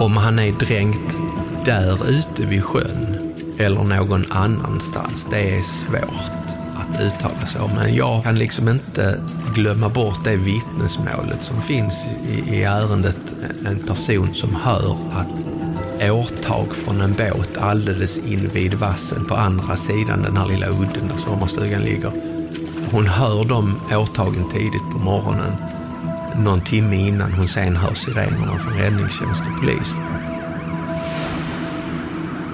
Om han är dränkt där ute vid sjön eller någon annanstans, det är svårt att uttala sig om. Men jag kan liksom inte glömma bort det vittnesmålet som finns i, i ärendet. En person som hör att årtag från en båt alldeles invid vassen på andra sidan den här lilla udden där sommarstugan ligger. Hon hör de årtagen tidigt på morgonen, någon timme innan hon sen hör sirenerna från räddningstjänst och polis.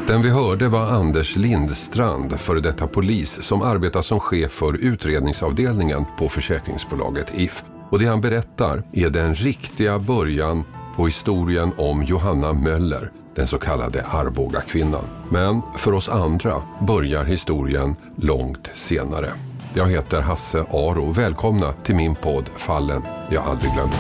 Den vi hörde var Anders Lindstrand, före detta polis, som arbetar som chef för utredningsavdelningen på försäkringsbolaget If. Och det han berättar är den riktiga början på historien om Johanna Möller, den så kallade Arboga kvinnan. Men för oss andra börjar historien långt senare. Jag heter Hasse Aro. Välkomna till min podd Fallen jag aldrig glömmer.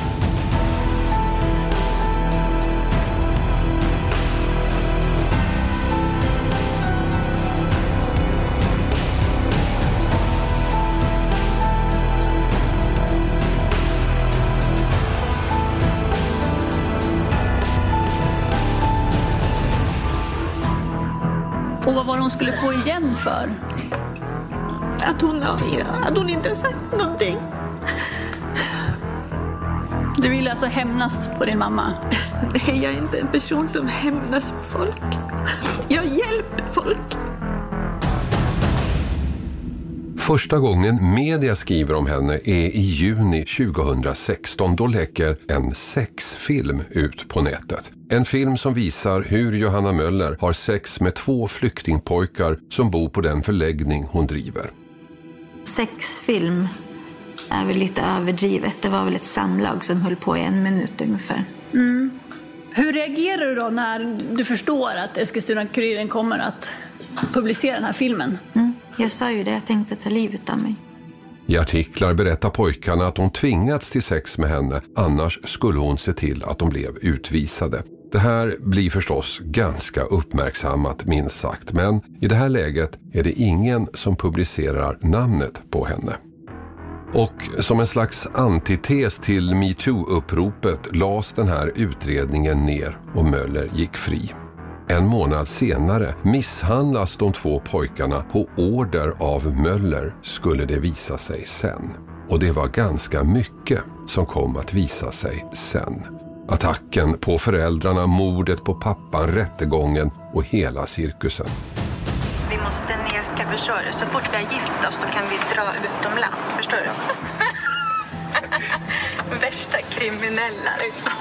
Och vad var det hon skulle få igen för? Hon, att hon inte sagt någonting. Du vill alltså hämnas på din mamma? Nej, jag är inte en person som hämnas på folk. Jag hjälper folk. Första gången media skriver om henne är i juni 2016. Då läcker en sexfilm ut på nätet. En film som visar hur Johanna Möller har sex med två flyktingpojkar som bor på den förläggning hon driver. Sexfilm är väl lite överdrivet. Det var väl ett samlag som höll på i en minut ungefär. Hur reagerar du då när du förstår att Eskilstuna-Kuriren kommer att publicera den här filmen? Mm. Jag sa ju det, jag tänkte ta livet av mig. I artiklar berättar pojkarna att de tvingats till sex med henne, annars skulle hon se till att de blev utvisade. Det här blir förstås ganska uppmärksammat minst sagt, men i det här läget är det ingen som publicerar namnet på henne. Och som en slags antites till metoo-uppropet lades den här utredningen ner och Möller gick fri. En månad senare misshandlas de två pojkarna på order av Möller skulle det visa sig sen. Och det var ganska mycket som kom att visa sig sen. Attacken på föräldrarna, mordet på pappan, rättegången och hela cirkusen. Vi måste neka, förstår du? Så fort vi har gift oss då kan vi dra utomlands, förstår du? Värsta kriminella liksom.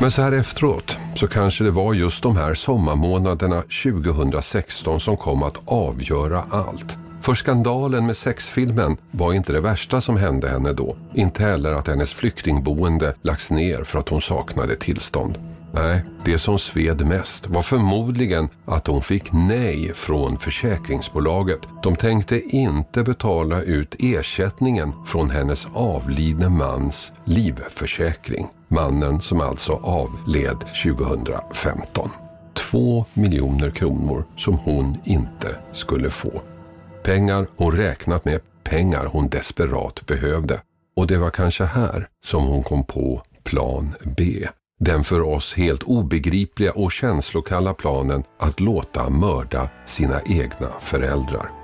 Men så här efteråt så kanske det var just de här sommarmånaderna 2016 som kom att avgöra allt. För skandalen med sexfilmen var inte det värsta som hände henne då. Inte heller att hennes flyktingboende lagts ner för att hon saknade tillstånd. Nej, det som sved mest var förmodligen att hon fick nej från försäkringsbolaget. De tänkte inte betala ut ersättningen från hennes avlidne mans livförsäkring. Mannen som alltså avled 2015. Två miljoner kronor som hon inte skulle få. Pengar hon räknat med, pengar hon desperat behövde. Och det var kanske här som hon kom på plan B. Den för oss helt obegripliga och känslokalla planen att låta mörda sina egna föräldrar.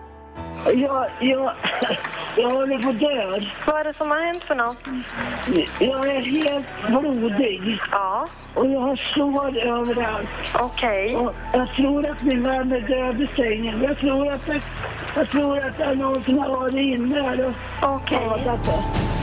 Jag, jag, jag håller på att dö. Vad är det som har hänt för något? Jag är helt blodig. Ja, Och jag har sår överallt. okej. Och jag tror att min vän är död i sängen. Jag tror att, det, jag tror att det är någon som har varit inne här och Okej. skadat det.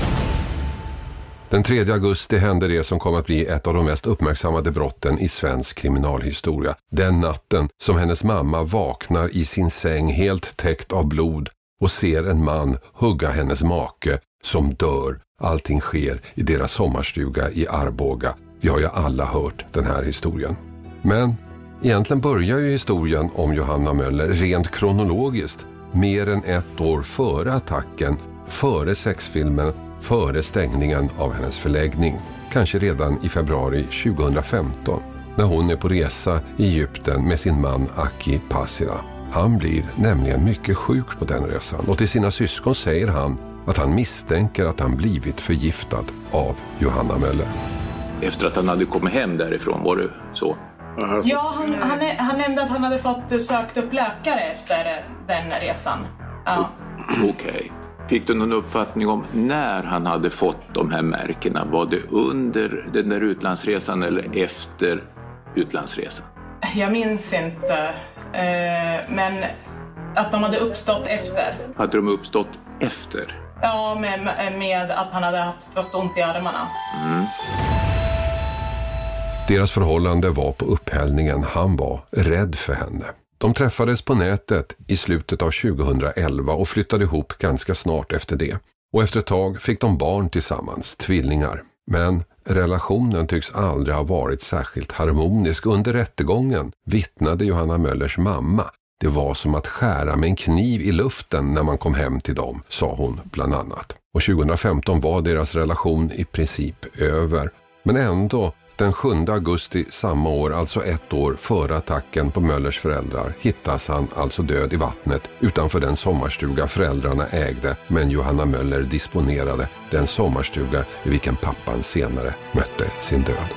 Den 3 augusti hände det som kom att bli ett av de mest uppmärksammade brotten i svensk kriminalhistoria. Den natten som hennes mamma vaknar i sin säng helt täckt av blod och ser en man hugga hennes make som dör. Allting sker i deras sommarstuga i Arboga. Vi har ju alla hört den här historien. Men egentligen börjar ju historien om Johanna Möller rent kronologiskt mer än ett år före attacken, före sexfilmen, före stängningen av hennes förläggning. Kanske redan i februari 2015 när hon är på resa i Egypten med sin man Aki Passira. Han blir nämligen mycket sjuk på den resan och till sina syskon säger han att han misstänker att han blivit förgiftad av Johanna Möller. Efter att han hade kommit hem därifrån, var det så? Ja, han, han, han nämnde att han hade fått sökt upp läkare efter den resan. Ja. Okej. Okay. Fick du någon uppfattning om när han hade fått de här märkena? Var det under den där utlandsresan eller efter utlandsresan? Jag minns inte. Eh, men att de hade uppstått efter. Hade de uppstått efter? Ja, med, med att han hade fått ont i armarna. Mm. Deras förhållande var på upphällningen. Han var rädd för henne. De träffades på nätet i slutet av 2011 och flyttade ihop ganska snart efter det. Och efter ett tag fick de barn tillsammans, tvillingar. Men relationen tycks aldrig ha varit särskilt harmonisk. Under rättegången vittnade Johanna Möllers mamma. Det var som att skära med en kniv i luften när man kom hem till dem, sa hon bland annat. Och 2015 var deras relation i princip över. Men ändå den 7 augusti samma år, alltså ett år före attacken på Möllers föräldrar, hittas han alltså död i vattnet utanför den sommarstuga föräldrarna ägde men Johanna Möller disponerade, den sommarstuga i vilken pappan senare mötte sin död.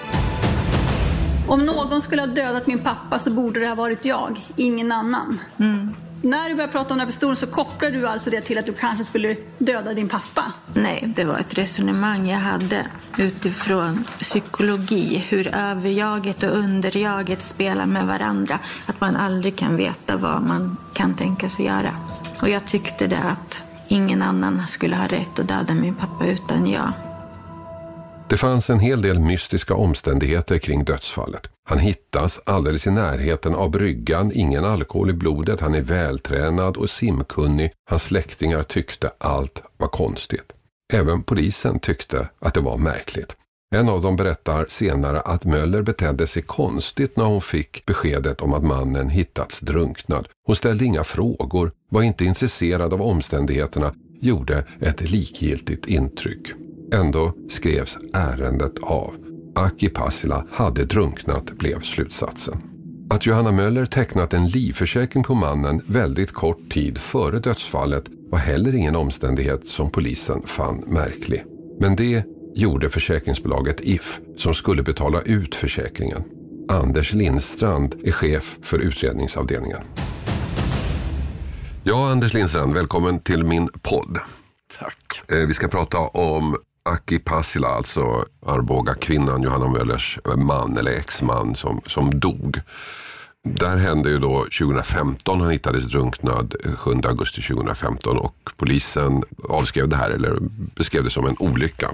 Om någon skulle ha dödat min pappa så borde det ha varit jag, ingen annan. Mm. När du började prata om den här pistolen så kopplade du alltså det till att du kanske skulle döda din pappa? Nej, det var ett resonemang jag hade utifrån psykologi. Hur överjaget och underjaget spelar med varandra. Att man aldrig kan veta vad man kan tänka sig göra. Och jag tyckte det att ingen annan skulle ha rätt att döda min pappa utan jag. Det fanns en hel del mystiska omständigheter kring dödsfallet. Han hittas alldeles i närheten av bryggan, ingen alkohol i blodet, han är vältränad och simkunnig. Hans släktingar tyckte allt var konstigt. Även polisen tyckte att det var märkligt. En av dem berättar senare att Möller betedde sig konstigt när hon fick beskedet om att mannen hittats drunknad. Hon ställde inga frågor, var inte intresserad av omständigheterna, gjorde ett likgiltigt intryck. Ändå skrevs ärendet av. Aki Passila hade drunknat blev slutsatsen. Att Johanna Möller tecknat en livförsäkring på mannen väldigt kort tid före dödsfallet var heller ingen omständighet som polisen fann märklig. Men det gjorde försäkringsbolaget If som skulle betala ut försäkringen. Anders Lindstrand är chef för utredningsavdelningen. Ja, Anders Lindstrand, välkommen till min podd. Tack. Eh, vi ska prata om Aki Passila, alltså Arboga kvinnan Johanna Möllers eh, man eller exman som, som dog. Där hände ju då 2015, han hittades drunknad 7 augusti 2015 och polisen avskrev det här eller beskrev det som en olycka.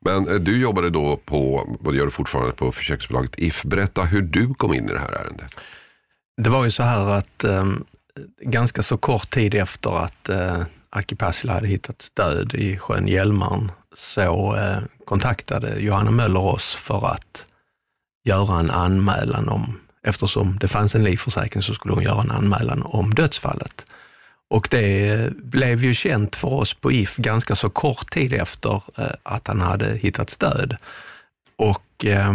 Men eh, du jobbade då på, och det gör du fortfarande, på försäkringsbolaget If. Berätta hur du kom in i det här ärendet. Det var ju så här att eh, ganska så kort tid efter att eh, Aki Passila hade hittats död i sjön Hjälmaren så eh, kontaktade Johanna Möller oss för att göra en anmälan om, eftersom det fanns en livförsäkring så skulle hon göra en anmälan om dödsfallet. Och det eh, blev ju känt för oss på If ganska så kort tid efter eh, att han hade hittats död. Och eh,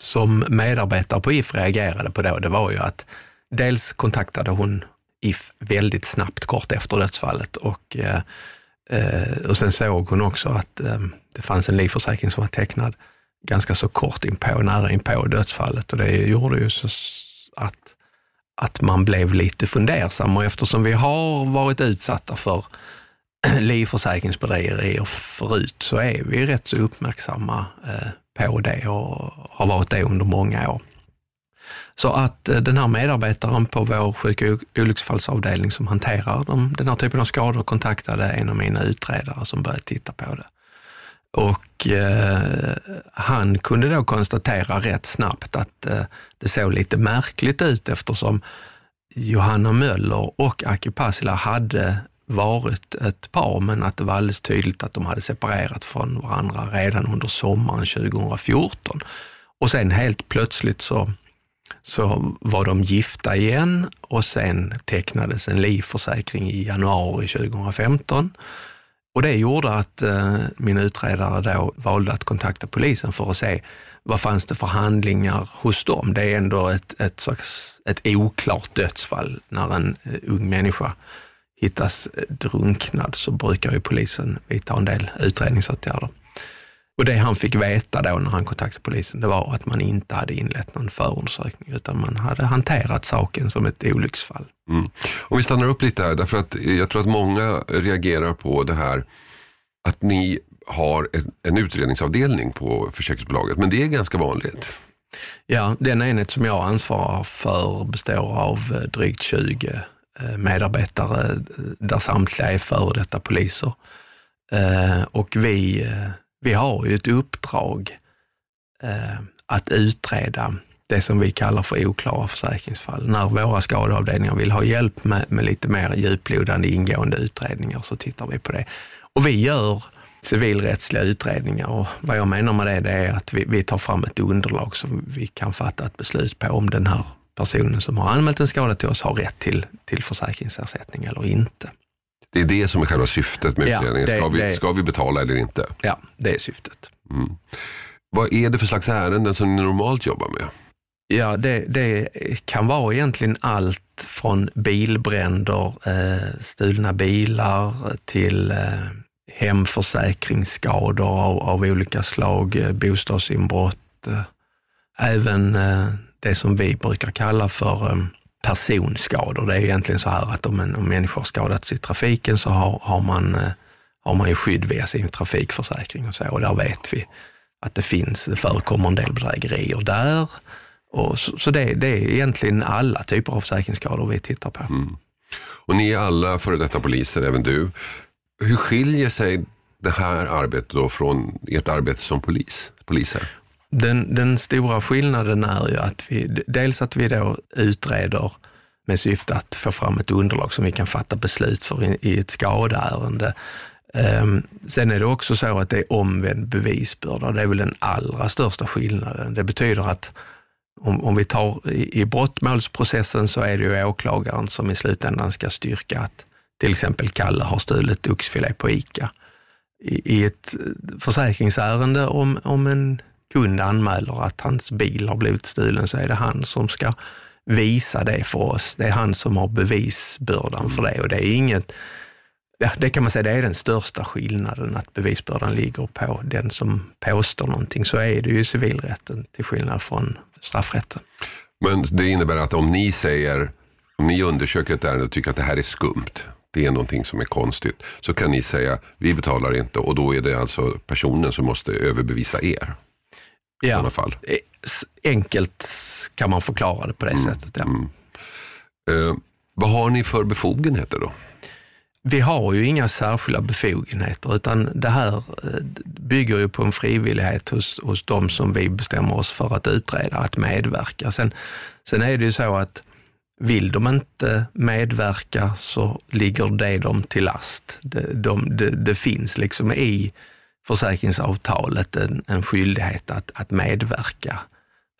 som medarbetare på If reagerade på då, det var ju att dels kontaktade hon If väldigt snabbt kort efter dödsfallet och eh, Eh, och sen såg hon också att eh, det fanns en livförsäkring som var tecknad ganska så kort inpå, nära inpå dödsfallet och det gjorde ju så att, att man blev lite fundersam och eftersom vi har varit utsatta för livförsäkringsbedrägerier förut så är vi rätt så uppmärksamma eh, på det och har varit det under många år. Så att eh, den här medarbetaren på vår sjuk och olycksfallsavdelning som hanterar de, den här typen av skador kontaktade en av mina utredare som började titta på det. Och eh, han kunde då konstatera rätt snabbt att eh, det såg lite märkligt ut eftersom Johanna Möller och Aki Pasila hade varit ett par, men att det var alldeles tydligt att de hade separerat från varandra redan under sommaren 2014. Och sen helt plötsligt så så var de gifta igen och sen tecknades en livförsäkring i januari 2015. Och det gjorde att eh, min utredare då valde att kontakta polisen för att se vad fanns det för handlingar hos dem. Det är ändå ett, ett, slags, ett oklart dödsfall när en eh, ung människa hittas drunknad så brukar ju polisen vidta en del utredningsåtgärder. Och det han fick veta då när han kontaktade polisen, det var att man inte hade inlett någon förundersökning, utan man hade hanterat saken som ett olycksfall. Mm. Om vi stannar upp lite här, därför att jag tror att många reagerar på det här att ni har en utredningsavdelning på försäkringsbolaget, men det är ganska vanligt. Ja, den enhet som jag ansvarar för består av eh, drygt 20 eh, medarbetare eh, där samtliga är före detta poliser. Och vi, vi har ju ett uppdrag eh, att utreda det som vi kallar för oklara försäkringsfall. När våra skadeavdelningar vill ha hjälp med, med lite mer djuplodande ingående utredningar så tittar vi på det. Och vi gör civilrättsliga utredningar och vad jag menar med det, det är att vi, vi tar fram ett underlag som vi kan fatta ett beslut på om den här personen som har anmält en skada till oss har rätt till, till försäkringsersättning eller inte. Det är det som är själva syftet med utredningen. Ja, ska, vi, det, ska vi betala eller inte? Ja, det är syftet. Mm. Vad är det för slags ärenden som ni normalt jobbar med? Ja, det, det kan vara egentligen allt från bilbränder, eh, stulna bilar till eh, hemförsäkringsskador av, av olika slag, eh, bostadsinbrott, även det som vi brukar kalla för personskador. Det är egentligen så här att om en om människa har skadats i trafiken så har, har, man, eh, har man ju skydd via sin trafikförsäkring och så. Och där vet vi att det finns, det förekommer en del bedrägerier där. Och så, så det, det, är egentligen alla typer av försäkringsskador vi tittar på. Mm. Och ni är alla före detta poliser, även du. Hur skiljer sig det här arbetet då från ert arbete som polis, poliser? Den, den stora skillnaden är ju att vi, dels att vi då utreder med syfte att få fram ett underlag som vi kan fatta beslut för i, i ett skadeärende. Um, sen är det också så att det är omvänd bevisbörda. Det är väl den allra största skillnaden. Det betyder att om, om vi tar i, i brottmålsprocessen så är det ju åklagaren som i slutändan ska styrka att till exempel Kalle har stulit oxfilé på ICA. I, i ett eh, försäkringsärende om, om en kund anmäler att hans bil har blivit stulen så är det han som ska visa det för oss. Det är han som har bevisbördan för det och det är inget Ja, det kan man säga, det är den största skillnaden, att bevisbördan ligger på den som påstår någonting. Så är det ju i civilrätten, till skillnad från straffrätten. Men det innebär att om ni säger, om ni undersöker ett ärende och tycker att det här är skumt, det är någonting som är konstigt, så kan ni säga vi betalar inte och då är det alltså personen som måste överbevisa er. I ja, fall. Eh, enkelt kan man förklara det på det mm. sättet. Ja. Mm. Eh, vad har ni för befogenheter då? Vi har ju inga särskilda befogenheter utan det här eh, bygger ju på en frivillighet hos, hos de som vi bestämmer oss för att utreda, att medverka. Sen, sen är det ju så att vill de inte medverka så ligger det dem till last. Det, de, det, det finns liksom i försäkringsavtalet en, en skyldighet att, att medverka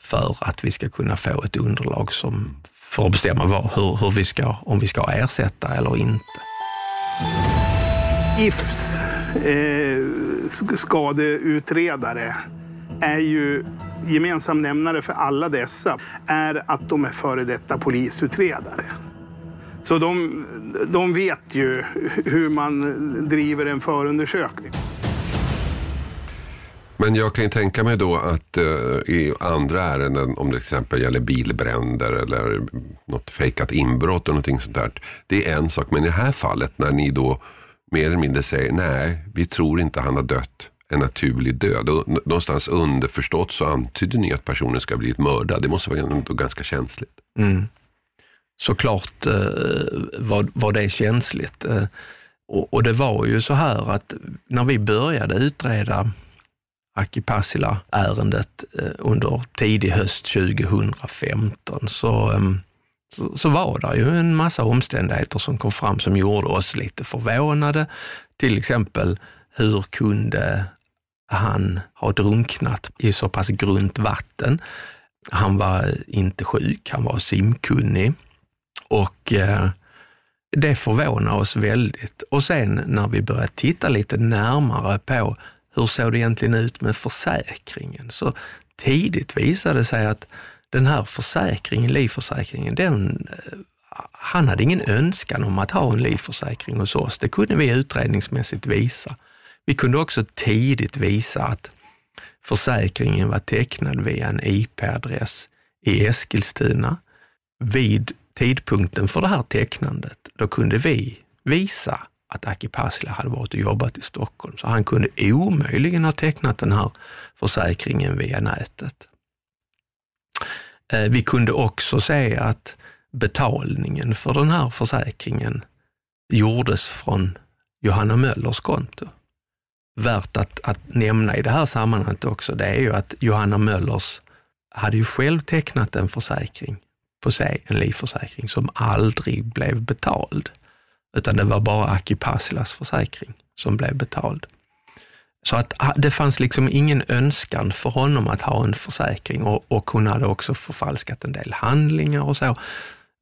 för att vi ska kunna få ett underlag som, för att bestämma vad, hur, hur vi ska, om vi ska ersätta eller inte. IFs eh, skadeutredare är ju gemensam nämnare för alla dessa är att de är före detta polisutredare. Så de, de vet ju hur man driver en förundersökning. Men jag kan ju tänka mig då att uh, i andra ärenden, om det till exempel gäller bilbränder eller något fejkat inbrott och någonting sånt där. Det är en sak, men i det här fallet när ni då mer eller mindre säger nej, vi tror inte han har dött en naturlig död. Och någonstans underförstått så antyder ni att personen ska bli mördad. Det måste vara ändå ganska känsligt. Mm. Såklart eh, var, var det känsligt. Eh, och, och, det var ju så här att när vi började utreda Aki Passila-ärendet eh, under tidig höst 2015 så, ehm, så, så, var det ju en massa omständigheter som kom fram som gjorde oss lite förvånade. Till exempel hur kunde han ha drunknat i så pass grunt vatten. Han var inte sjuk, han var simkunnig och eh, det förvånade oss väldigt. Och sen när vi började titta lite närmare på hur såg det egentligen ut med försäkringen, så tidigt visade det sig att den här försäkringen, livförsäkringen, den eh, han hade ingen önskan om att ha en livförsäkring hos oss. Det kunde vi utredningsmässigt visa. Vi kunde också tidigt visa att försäkringen var tecknad via en IP-adress i Eskilstuna. Vid tidpunkten för det här tecknandet, då kunde vi visa att Aki Pasila hade varit och jobbat i Stockholm, så han kunde omöjligen ha tecknat den här försäkringen via nätet. Eh, vi kunde också se att betalningen för den här försäkringen gjordes från Johanna Möllers konto. Värt att, att nämna i det här sammanhanget också, det är ju att Johanna Möllers hade ju själv tecknat en försäkring på sig, en livförsäkring som aldrig blev betald. Utan det var bara Aki Pasilas försäkring som blev betald. Så att ah, det fanns liksom ingen önskan för honom att ha en försäkring och, och hon hade också förfalskat en del handlingar och så.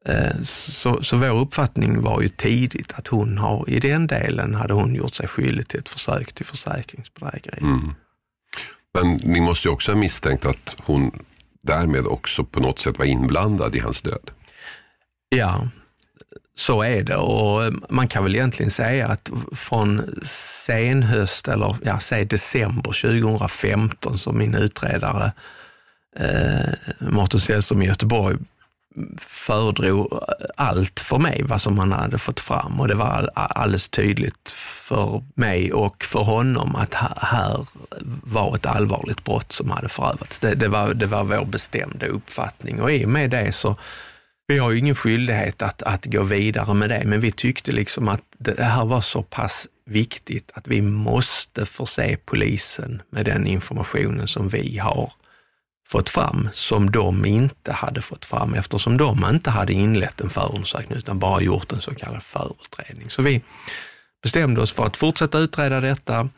Eh, så, så vår uppfattning var ju tidigt att hon har, i den delen hade hon gjort sig skyldig till ett försök till försäkringsbedrägeri. Mm. Men ni måste ju också ha misstänkt att hon därmed också på något sätt var inblandad i hans död. Ja, så är det. Och eh, man kan väl egentligen säga att från senhöst eller ja, säg december 2015 som min utredare eh, Mårten Sällström i Göteborg föredrog allt för mig vad som han hade fått fram. Och det var alldeles tydligt för mig och för honom att här var ett allvarligt brott som hade förövats. Det, det, var, det var vår bestämda uppfattning. Och i och med det så vi har ju ingen skyldighet att, att gå vidare med det, men vi tyckte liksom att det här var så pass viktigt att vi måste förse polisen med den informationen som vi har fått fram, som de inte hade fått fram eftersom de inte hade inlett en förundersökning utan bara gjort en så kallad förutredning. Så vi bestämde oss för att fortsätta utreda detta,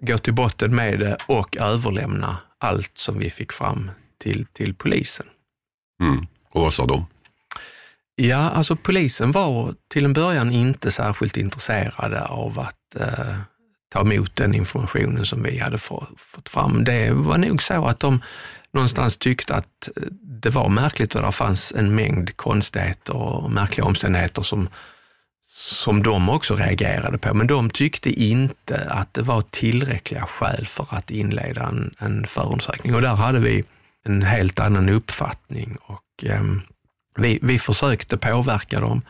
gå till botten med det och överlämna allt som vi fick fram till, till polisen. Mm. Och vad sa de? Ja, alltså polisen var till en början inte särskilt intresserade av att eh, ta emot den informationen som vi hade få, fått fram. Det var nog så att de någonstans tyckte att eh, det var märkligt och det fanns en mängd konstigheter och märkliga omständigheter som, som de också reagerade på. Men de tyckte inte att det var tillräckliga skäl för att inleda en, en förundersökning och där hade vi en helt annan uppfattning och eh, vi, vi försökte påverka dem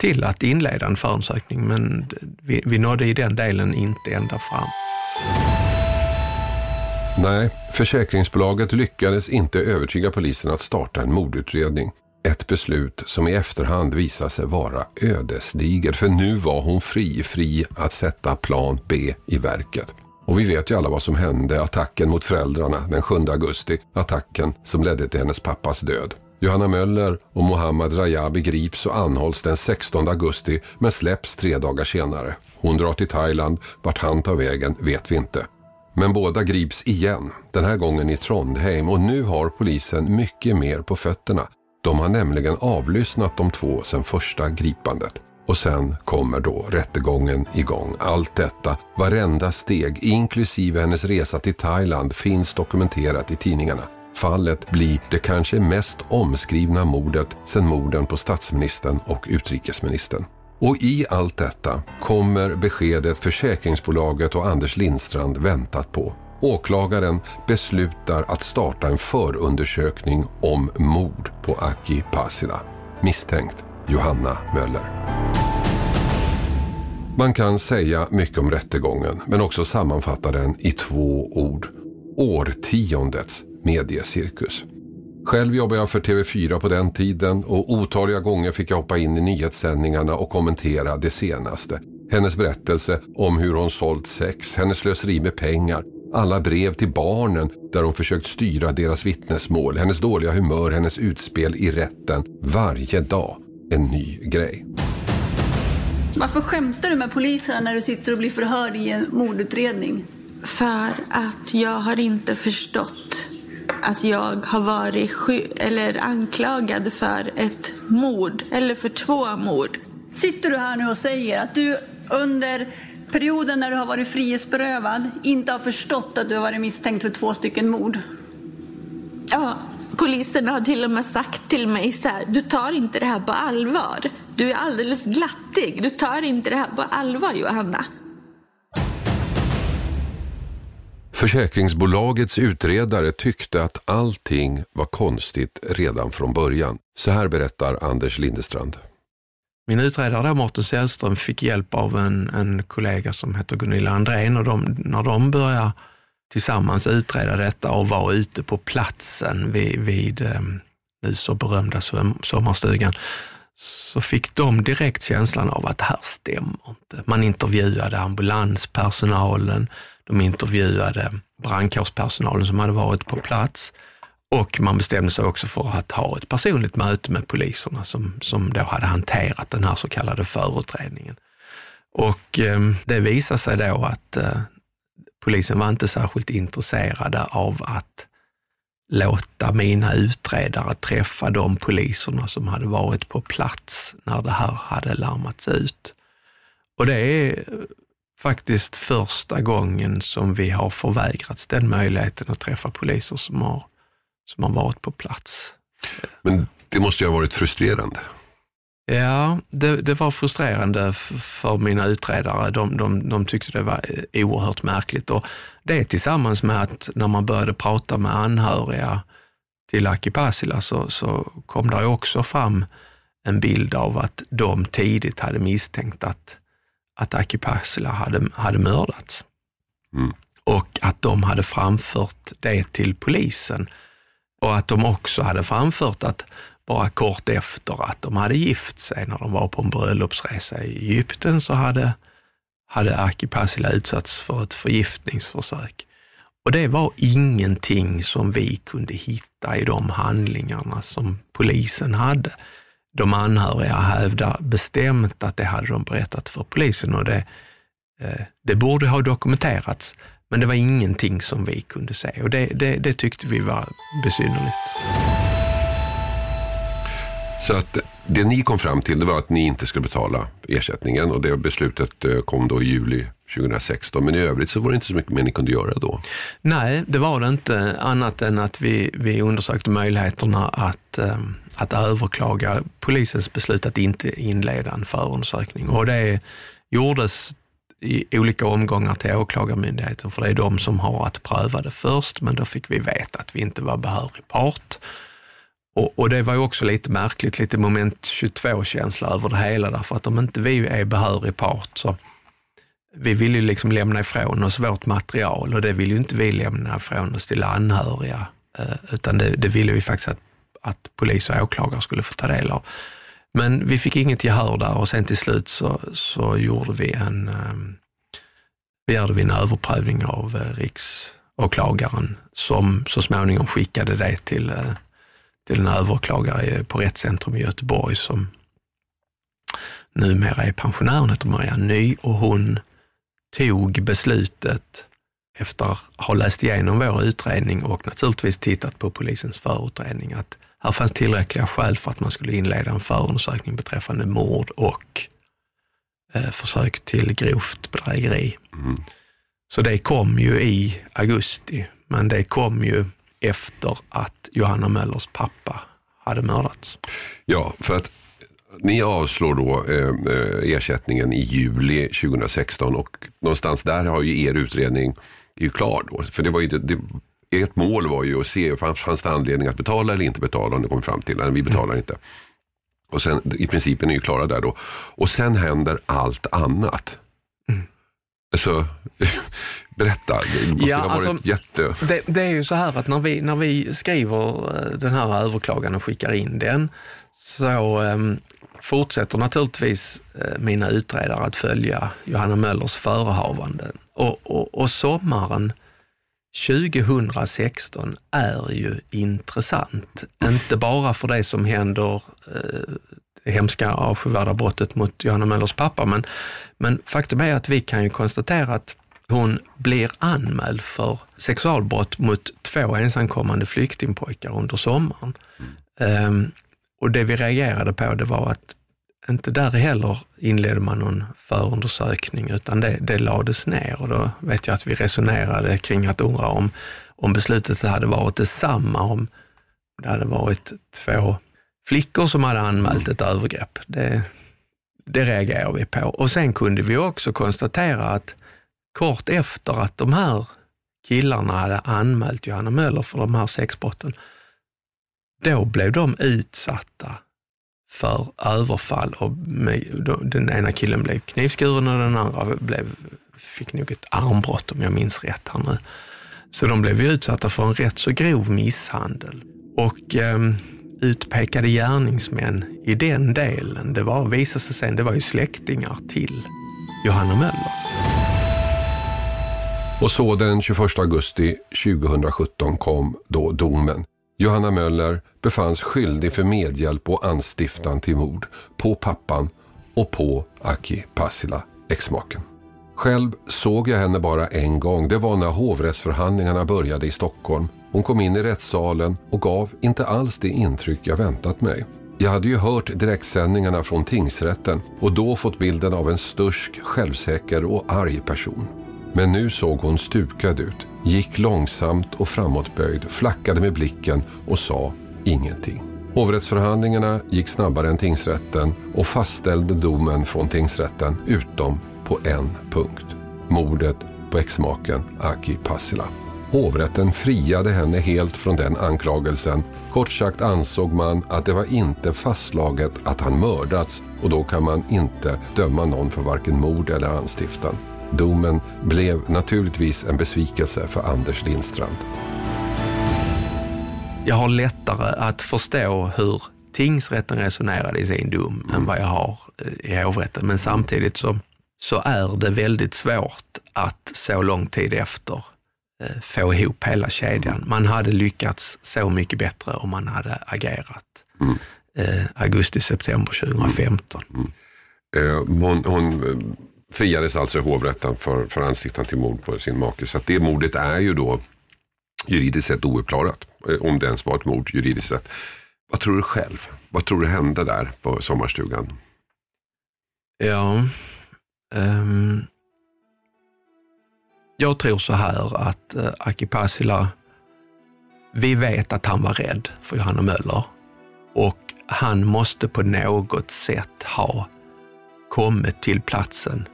till att inleda en förundersökning, men vi, vi nådde i den delen inte ända fram. Nej, försäkringsbolaget lyckades inte övertyga polisen att starta en mordutredning. Ett beslut som i efterhand visade sig vara ödesdiger, för nu var hon fri, fri att sätta plan B i verket. Och vi vet ju alla vad som hände, attacken mot föräldrarna den 7 augusti, attacken som ledde till hennes pappas död. Johanna Möller och Mohammad Rajabi grips och anhålls den 16 augusti men släpps tre dagar senare. Hon drar till Thailand, vart han tar vägen vet vi inte. Men båda grips igen, den här gången i Trondheim och nu har polisen mycket mer på fötterna. De har nämligen avlyssnat de två sedan första gripandet. Och sen kommer då rättegången igång. Allt detta, varenda steg, inklusive hennes resa till Thailand, finns dokumenterat i tidningarna. Fallet blir det kanske mest omskrivna mordet sedan morden på statsministern och utrikesministern. Och i allt detta kommer beskedet försäkringsbolaget och Anders Lindstrand väntat på. Åklagaren beslutar att starta en förundersökning om mord på Aki Pasila. Misstänkt Johanna Möller. Man kan säga mycket om rättegången men också sammanfatta den i två ord. Årtiondets mediecirkus. Själv jobbade jag för TV4 på den tiden och otaliga gånger fick jag hoppa in i nyhetssändningarna och kommentera det senaste. Hennes berättelse om hur hon sålt sex, hennes slöseri med pengar, alla brev till barnen där hon försökt styra deras vittnesmål, hennes dåliga humör, hennes utspel i rätten. Varje dag en ny grej. Varför skämtar du med poliserna när du sitter och blir förhörd i en mordutredning? För att jag har inte förstått att jag har varit eller anklagad för ett mord eller för två mord. Sitter du här nu och säger att du under perioden när du har varit frihetsberövad inte har förstått att du har varit misstänkt för två stycken mord? Ja, polisen har till och med sagt till mig så här, du tar inte det här på allvar. Du är alldeles glattig, du tar inte det här på allvar Johanna. Försäkringsbolagets utredare tyckte att allting var konstigt redan från början. Så här berättar Anders Lindestrand. Min utredare då, Mårten Sällström, fick hjälp av en, en kollega som heter Gunilla Andrén och de, när de började tillsammans utreda detta och var ute på platsen vid, vid ehm, nu så berömda sommarstugan, så fick de direkt känslan av att det här stämmer inte. Man intervjuade ambulanspersonalen, de intervjuade brandkårspersonalen som hade varit på plats och man bestämde sig också för att ha ett personligt möte med poliserna som, som då hade hanterat den här så kallade förutredningen. Och eh, det visade sig då att eh, polisen var inte särskilt intresserade av att låta mina utredare träffa de poliserna som hade varit på plats när det här hade larmats ut. Och det är faktiskt första gången som vi har förvägrats den möjligheten att träffa poliser som har, som har varit på plats. Men det måste ju ha varit frustrerande. Ja, det, det var frustrerande för mina utredare. De, de, de tyckte det var oerhört märkligt. Och det tillsammans med att när man började prata med anhöriga till Aki Pasila så, så kom det också fram en bild av att de tidigt hade misstänkt att, att Aki Pasila hade, hade mördats. Mm. Och att de hade framfört det till polisen. Och att de också hade framfört att bara kort efter att de hade gift sig, när de var på en bröllopsresa i Egypten, så hade, hade Aki Pasila utsatts för ett förgiftningsförsök. Och det var ingenting som vi kunde hitta i de handlingarna som polisen hade. De anhöriga hävdar bestämt att det hade de berättat för polisen och det, eh, det borde ha dokumenterats. Men det var ingenting som vi kunde se och det, det, det tyckte vi var besynnerligt. Så att det ni kom fram till det var att ni inte skulle betala ersättningen och det beslutet eh, kom då i juli 2016. Men i övrigt så var det inte så mycket mer ni kunde göra då? Nej, det var det inte annat än att vi, vi undersökte möjligheterna att, ehm, att överklaga polisens beslut att inte inleda en förundersökning. Och det gjordes i olika omgångar till Åklagarmyndigheten, för det är de som har att pröva det först, men då fick vi veta att vi inte var behörig part. Och, och, det var ju också lite märkligt, lite moment 22-känsla över det hela, därför att om inte vi är behörig part så vi vill ju liksom lämna ifrån oss vårt material och det vill ju inte vi lämna ifrån oss till anhöriga, eh, utan det, det ville vi faktiskt att, att polis och åklagare skulle få ta del av. Men vi fick inget gehör där och sen till slut så, så gjorde vi en, um, begärde vi en överprövning av uh, riksåklagaren som så småningom skickade det till uh, till en överklagare på Rättscentrum i Göteborg som numera är pensionär. Hon heter Maria Ny och hon tog beslutet efter att ha läst igenom vår utredning och naturligtvis tittat på polisens förutredning att här fanns tillräckliga skäl för att man skulle inleda en förundersökning beträffande mord och eh, försök till grovt bedrägeri. Mm. Så det kom ju i augusti, men det kom ju efter att Johanna Möllers pappa hade mördats. Ja, för att ni avslår då eh, eh ersättningen i juli 2016 och någonstans där har ju er utredning är ju klar då. För det var ju det, det, ert mål var ju att se, fanns det anledning att betala eller inte betala om det kom fram till, nej vi betalar mm. inte. Och sen i principen är ju klara där då. Och sen händer allt annat. Mm. Så Berätta, det måste ja, ha varit alltså, jätte... Det, det, är ju så här att när vi, när vi skriver eh, den här överklagan och skickar in den så um, fortsätter naturligtvis eh, mina utredare att följa Johanna Möllers förehavanden. Och, och, och sommaren 2016 är ju intressant. Inte bara för det som händer, eh, det hemska avskyvärda brottet mot Johanna Möllers pappa, men, men faktum är att vi kan ju konstatera att hon blir anmäld för sexualbrott mot två ensamkommande flyktingpojkar under sommaren. Mm. Um, och det vi reagerade på det var att inte där heller inledde man någon förundersökning utan det, det lades ner och då vet jag att vi resonerade kring att undra om, om beslutet hade varit detsamma om Det hade varit två flickor som hade anmält ett övergrepp. Det, det reagerar vi på. Och sen kunde vi också konstatera att kort efter att de här killarna hade anmält Johanna Möller för de här sexbrotten, då blev de utsatta för överfall och med, den ena killen blev knivskuren och den andra blev, fick nog ett armbrott om jag minns rätt här nu. Så de blev utsatta för en rätt så grov misshandel. Och eh, utpekade gärningsmän i den delen, det var, visade sig sen, det var ju släktingar till Johanna Möller. Och så den 21 augusti 2017 kom då domen. Johanna Möller befanns skyldig för medhjälp och anstiftan till mord på pappan och på Aki Passila, exmaken. Själv såg jag henne bara en gång. Det var när hovrättsförhandlingarna började i Stockholm. Hon kom in i rättssalen och gav inte alls det intryck jag väntat mig. Jag hade ju hört direktsändningarna från tingsrätten och då fått bilden av en stursk, självsäker och arg person. Men nu såg hon stukad ut, gick långsamt och framåtböjd, flackade med blicken och sa ingenting. Hovrättsförhandlingarna gick snabbare än tingsrätten och fastställde domen från tingsrätten utom på en punkt. Mordet på exmaken Aki Passila. Hovrätten friade henne helt från den anklagelsen. Kort sagt ansåg man att det var inte fastslaget att han mördats och då kan man inte döma någon för varken mord eller anstiftan. Domen blev naturligtvis en besvikelse för Anders Lindstrand. Jag har lättare att förstå hur tingsrätten resonerade i sin dom mm. än vad jag har eh, i hovrätten. Men samtidigt så, så är det väldigt svårt att så lång tid efter eh, få ihop hela kedjan. Man hade lyckats så mycket bättre om man hade agerat mm. eh, augusti-september 2015. Mm. Eh, hon, hon friades alltså i hovrätten för, för anstiftan till mord på sin make. Så det mordet är ju då juridiskt sett ouppklarat. Eh, om det ens var ett mord juridiskt sett. Vad tror du själv? Vad tror du hände där på sommarstugan? Ja, um, jag tror så här att uh, Aki Pasila, vi vet att han var rädd för Johanna Möller och han måste på något sätt ha kommit till platsen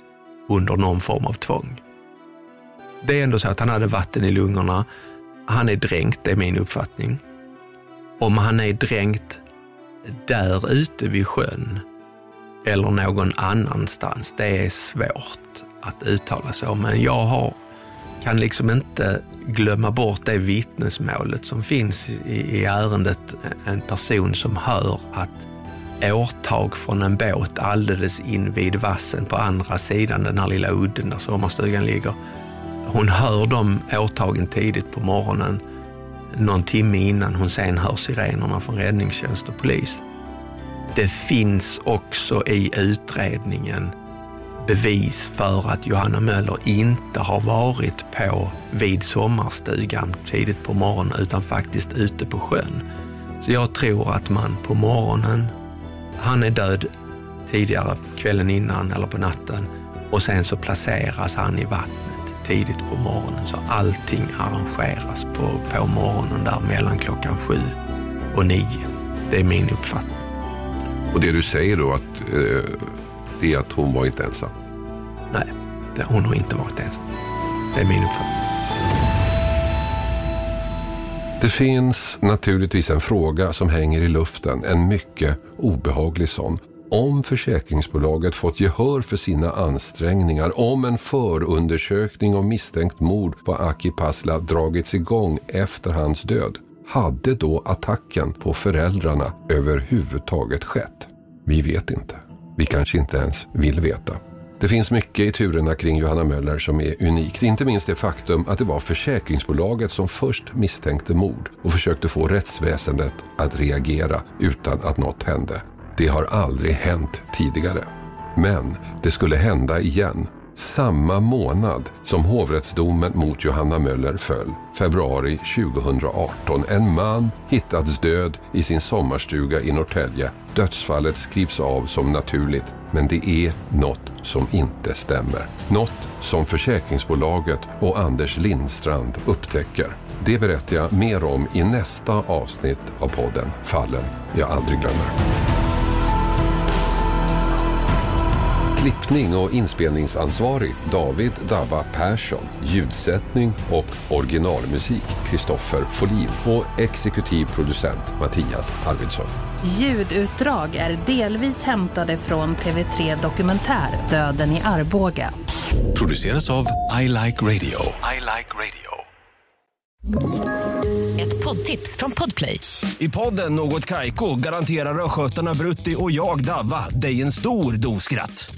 under någon form av tvång. Det är ändå så att han hade vatten i lungorna. Han är dränkt, det är min uppfattning. Om han är dränkt där ute vid sjön eller någon annanstans, det är svårt att uttala sig om. Men jag har, kan liksom inte glömma bort det vittnesmålet som finns i, i ärendet. En person som hör att årtag från en båt alldeles invid vassen på andra sidan den här lilla udden där sommarstugan ligger. Hon hör de årtagen tidigt på morgonen, någon timme innan hon sen hör sirenerna från räddningstjänst och polis. Det finns också i utredningen bevis för att Johanna Möller inte har varit på vid sommarstugan tidigt på morgonen utan faktiskt ute på sjön. Så jag tror att man på morgonen han är död tidigare, kvällen innan eller på natten och sen så placeras han i vattnet tidigt på morgonen. Så allting arrangeras på, på morgonen där mellan klockan sju och nio. Det är min uppfattning. Och det du säger då att eh, det är att hon var inte ensam? Nej, det, hon har inte varit ensam. Det är min uppfattning. Det finns naturligtvis en fråga som hänger i luften, en mycket obehaglig sån. Om försäkringsbolaget fått gehör för sina ansträngningar, om en förundersökning om misstänkt mord på Aki Pasla dragits igång efter hans död, hade då attacken på föräldrarna överhuvudtaget skett? Vi vet inte. Vi kanske inte ens vill veta. Det finns mycket i turerna kring Johanna Möller som är unikt. Inte minst det faktum att det var försäkringsbolaget som först misstänkte mord och försökte få rättsväsendet att reagera utan att något hände. Det har aldrig hänt tidigare. Men det skulle hända igen samma månad som hovrättsdomen mot Johanna Möller föll, februari 2018. En man hittades död i sin sommarstuga i Norrtälje. Dödsfallet skrivs av som naturligt, men det är något som inte stämmer. Något som försäkringsbolaget och Anders Lindstrand upptäcker. Det berättar jag mer om i nästa avsnitt av podden Fallen jag aldrig glömmer. Klippning och inspelningsansvarig David Dabba Persson. Ljudsättning och originalmusik Kristoffer Folin och exekutiv producent Mattias Arvidsson. Ljudutdrag är delvis hämtade från TV3 Dokumentär Döden i Arboga. Produceras av I Like Radio. I like radio. Ett poddtips från Podplay. I podden Något Kaiko garanterar östgötarna Brutti och jag, Davva, dig en stor dos skratt.